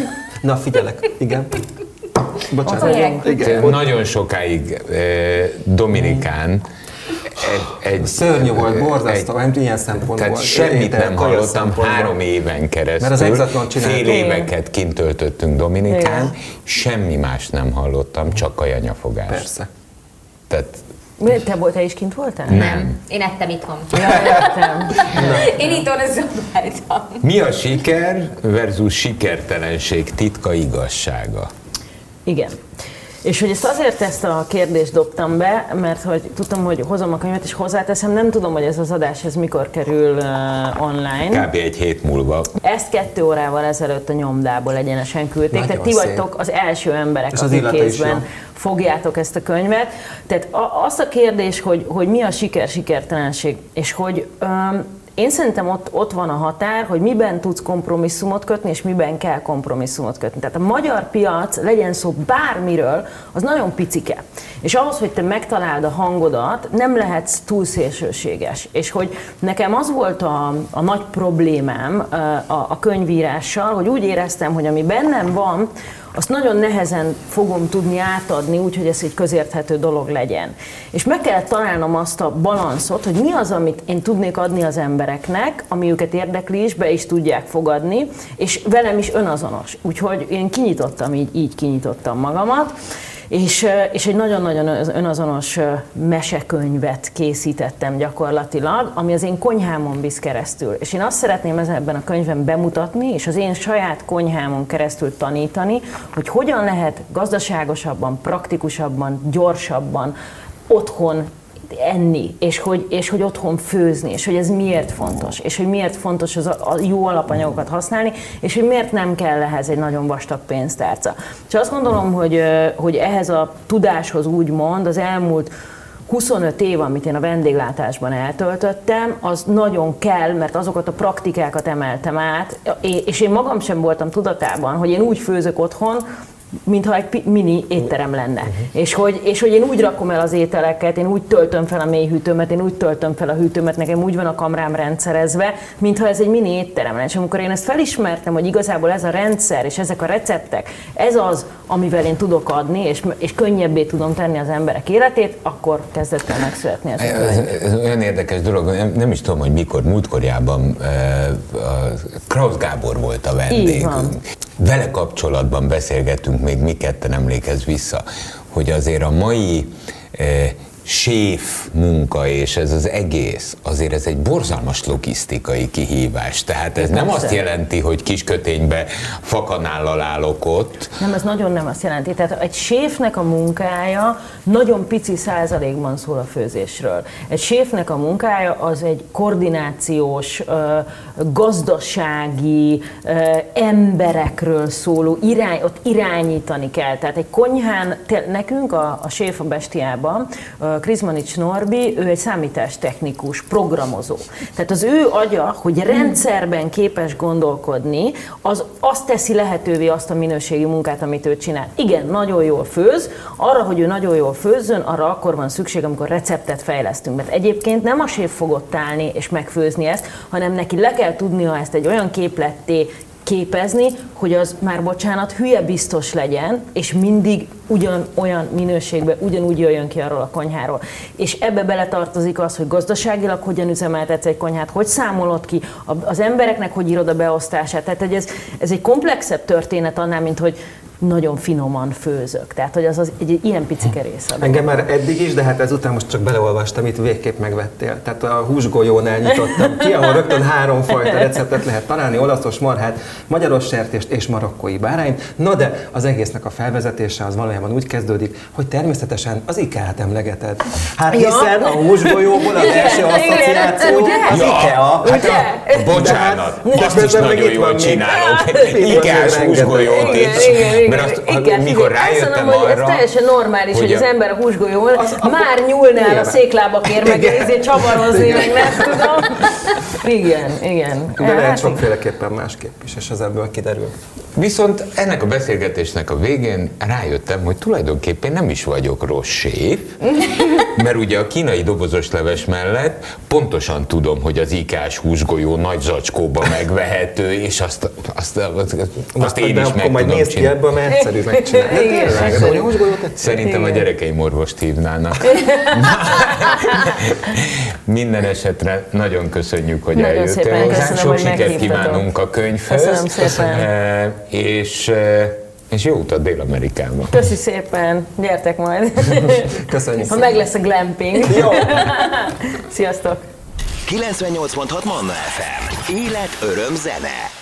Na, figyelek, igen. Bocsánat. vagyunk. Igen. Nagyon sokáig eh, Dominikán egy, egy, Szörnyű volt, borzasztó, egy, ilyen szempontból. Tehát semmit nem hallottam három éven keresztül. Mert az Exatlon. Fél éveket kint töltöttünk Dominikán, Igen. semmi más nem hallottam, csak kajanyafogás. Persze. Tehát Te, volt, te is kint voltál? nem. Én ettem itthon. Ja, értem. Én itthon zobáltam. Mi a siker versus sikertelenség titka igazsága? Igen. És hogy ezt azért ezt a kérdést dobtam be, mert hogy tudtam, hogy hozom a könyvet, és hozzáteszem, nem tudom, hogy ez az adás ez mikor kerül uh, online. Kb. egy hét múlva. Ezt kettő órával ezelőtt a nyomdából egyenesen küldték, Nagyon tehát ti szép. vagytok az első emberek, És az akik kézben fogjátok ezt a könyvet. Tehát a, azt a kérdés, hogy, hogy mi a siker, sikertelenség, és hogy öm, én szerintem ott, ott van a határ, hogy miben tudsz kompromisszumot kötni, és miben kell kompromisszumot kötni. Tehát a magyar piac, legyen szó bármiről, az nagyon picike. És ahhoz, hogy te megtaláld a hangodat, nem lehetsz túl szélsőséges. És hogy nekem az volt a, a nagy problémám a, a könyvírással, hogy úgy éreztem, hogy ami bennem van, azt nagyon nehezen fogom tudni átadni, úgyhogy ez egy közérthető dolog legyen. És meg kellett találnom azt a balanszot, hogy mi az, amit én tudnék adni az embereknek, ami őket érdekli is, be is tudják fogadni, és velem is önazonos. Úgyhogy én kinyitottam, így, így kinyitottam magamat. És, és egy nagyon-nagyon önazonos mesekönyvet készítettem gyakorlatilag, ami az én konyhámon visz keresztül. És én azt szeretném ebben a könyvben bemutatni, és az én saját konyhámon keresztül tanítani, hogy hogyan lehet gazdaságosabban, praktikusabban, gyorsabban otthon enni, és hogy, és hogy otthon főzni, és hogy ez miért fontos, és hogy miért fontos az a, a jó alapanyagokat használni, és hogy miért nem kell ehhez egy nagyon vastag pénztárca. És azt gondolom, hogy, hogy ehhez a tudáshoz úgymond az elmúlt 25 év, amit én a vendéglátásban eltöltöttem, az nagyon kell, mert azokat a praktikákat emeltem át, és én magam sem voltam tudatában, hogy én úgy főzök otthon, mintha egy mini étterem lenne. Uh-huh. És, hogy, és hogy én úgy rakom el az ételeket, én úgy töltöm fel a mélyhűtőmet, én úgy töltöm fel a hűtőmet, nekem úgy van a kamrám rendszerezve, mintha ez egy mini étterem lenne. És amikor én ezt felismertem, hogy igazából ez a rendszer és ezek a receptek, ez az, amivel én tudok adni, és, és könnyebbé tudom tenni az emberek életét, akkor kezdett el megszületni ez. Ez, ez olyan érdekes dolog, nem, nem is tudom, hogy mikor, múltkorjában uh, Krausz Gábor volt a vendégünk. Vele kapcsolatban beszélgettünk még mi ketten emlékez vissza, hogy azért a mai eh, séf munka és ez az egész, azért ez egy borzalmas logisztikai kihívás. Tehát ez nem azt jelenti, hogy kisköténybe fakanállal állok ott. Nem, ez nagyon nem azt jelenti. Tehát egy séfnek a munkája nagyon pici százalékban szól a főzésről. Egy séfnek a munkája az egy koordinációs, gazdasági, emberekről szóló, irány, ott irányítani kell. Tehát egy konyhán, nekünk a, a séf a bestiában, Krizmanics Norbi, ő egy számítástechnikus, programozó. Tehát az ő agya, hogy rendszerben képes gondolkodni, az azt teszi lehetővé azt a minőségi munkát, amit ő csinál. Igen, nagyon jól főz, arra, hogy ő nagyon jól főzzön, arra akkor van szükség, amikor receptet fejlesztünk. Mert egyébként nem a séf fogott állni és megfőzni ezt, hanem neki le kell tudnia ezt egy olyan képletté képezni, hogy az már bocsánat, hülye biztos legyen, és mindig ugyan olyan minőségben, ugyanúgy jöjjön ki arról a konyháról. És ebbe beletartozik az, hogy gazdaságilag hogyan üzemeltetsz egy konyhát, hogy számolod ki, az embereknek hogy írod a beosztását. Tehát ez, ez egy komplexebb történet annál, mint hogy nagyon finoman főzök. Tehát, hogy az, az egy, egy ilyen picike része. Engem már eddig is, de hát ezután most csak beleolvastam, itt végképp megvettél. Tehát a húsgolyónál nyitottam ki, ahol rögtön három fajta receptet lehet találni, olaszos marhát, magyaros sertést és marokkói bárányt. Na de az egésznek a felvezetése az valójában úgy kezdődik, hogy természetesen az IKEA-t emlegeted. Hát hiszen a húsgolyóból az első asszociáció az IKEA. Hát a, bocsánat, azt is nagyon jól csinálok. IKEA-s húsgolyót is mert azt, igen, mikor igen, rájöttem mondom, arra, hogy ez teljesen normális, hogy, hogy az ember a húsgolyón az, már nyúlnál a széklábakért, meg ezért csavarozni, meg nem tudom. Igen, igen. De lehet hát sokféleképpen másképp is, és az ebből kiderül. Viszont ennek a beszélgetésnek a végén rájöttem, hogy tulajdonképpen nem is vagyok rossz séf, mert ugye a kínai dobozos leves mellett pontosan tudom, hogy az ikás húsgolyó nagy zacskóba megvehető, és azt, azt, azt, azt én is meg tudom nézd mert egyszerű megcsinálni. De tényleg, Szerintem a gyerekeim orvost hívnának. Minden esetre nagyon köszönjük, hogy nagyon eljöttél hozzánk. Sok sikert kívánunk a könyvhöz. Köszönöm szépen. Eh, és eh, és jó utat Dél-Amerikába. Köszi szépen, gyertek majd. Köszönjük. Ha meg lesz a glamping. Jó. Sziasztok. 98.6 Manna FM. Élet, öröm, zene.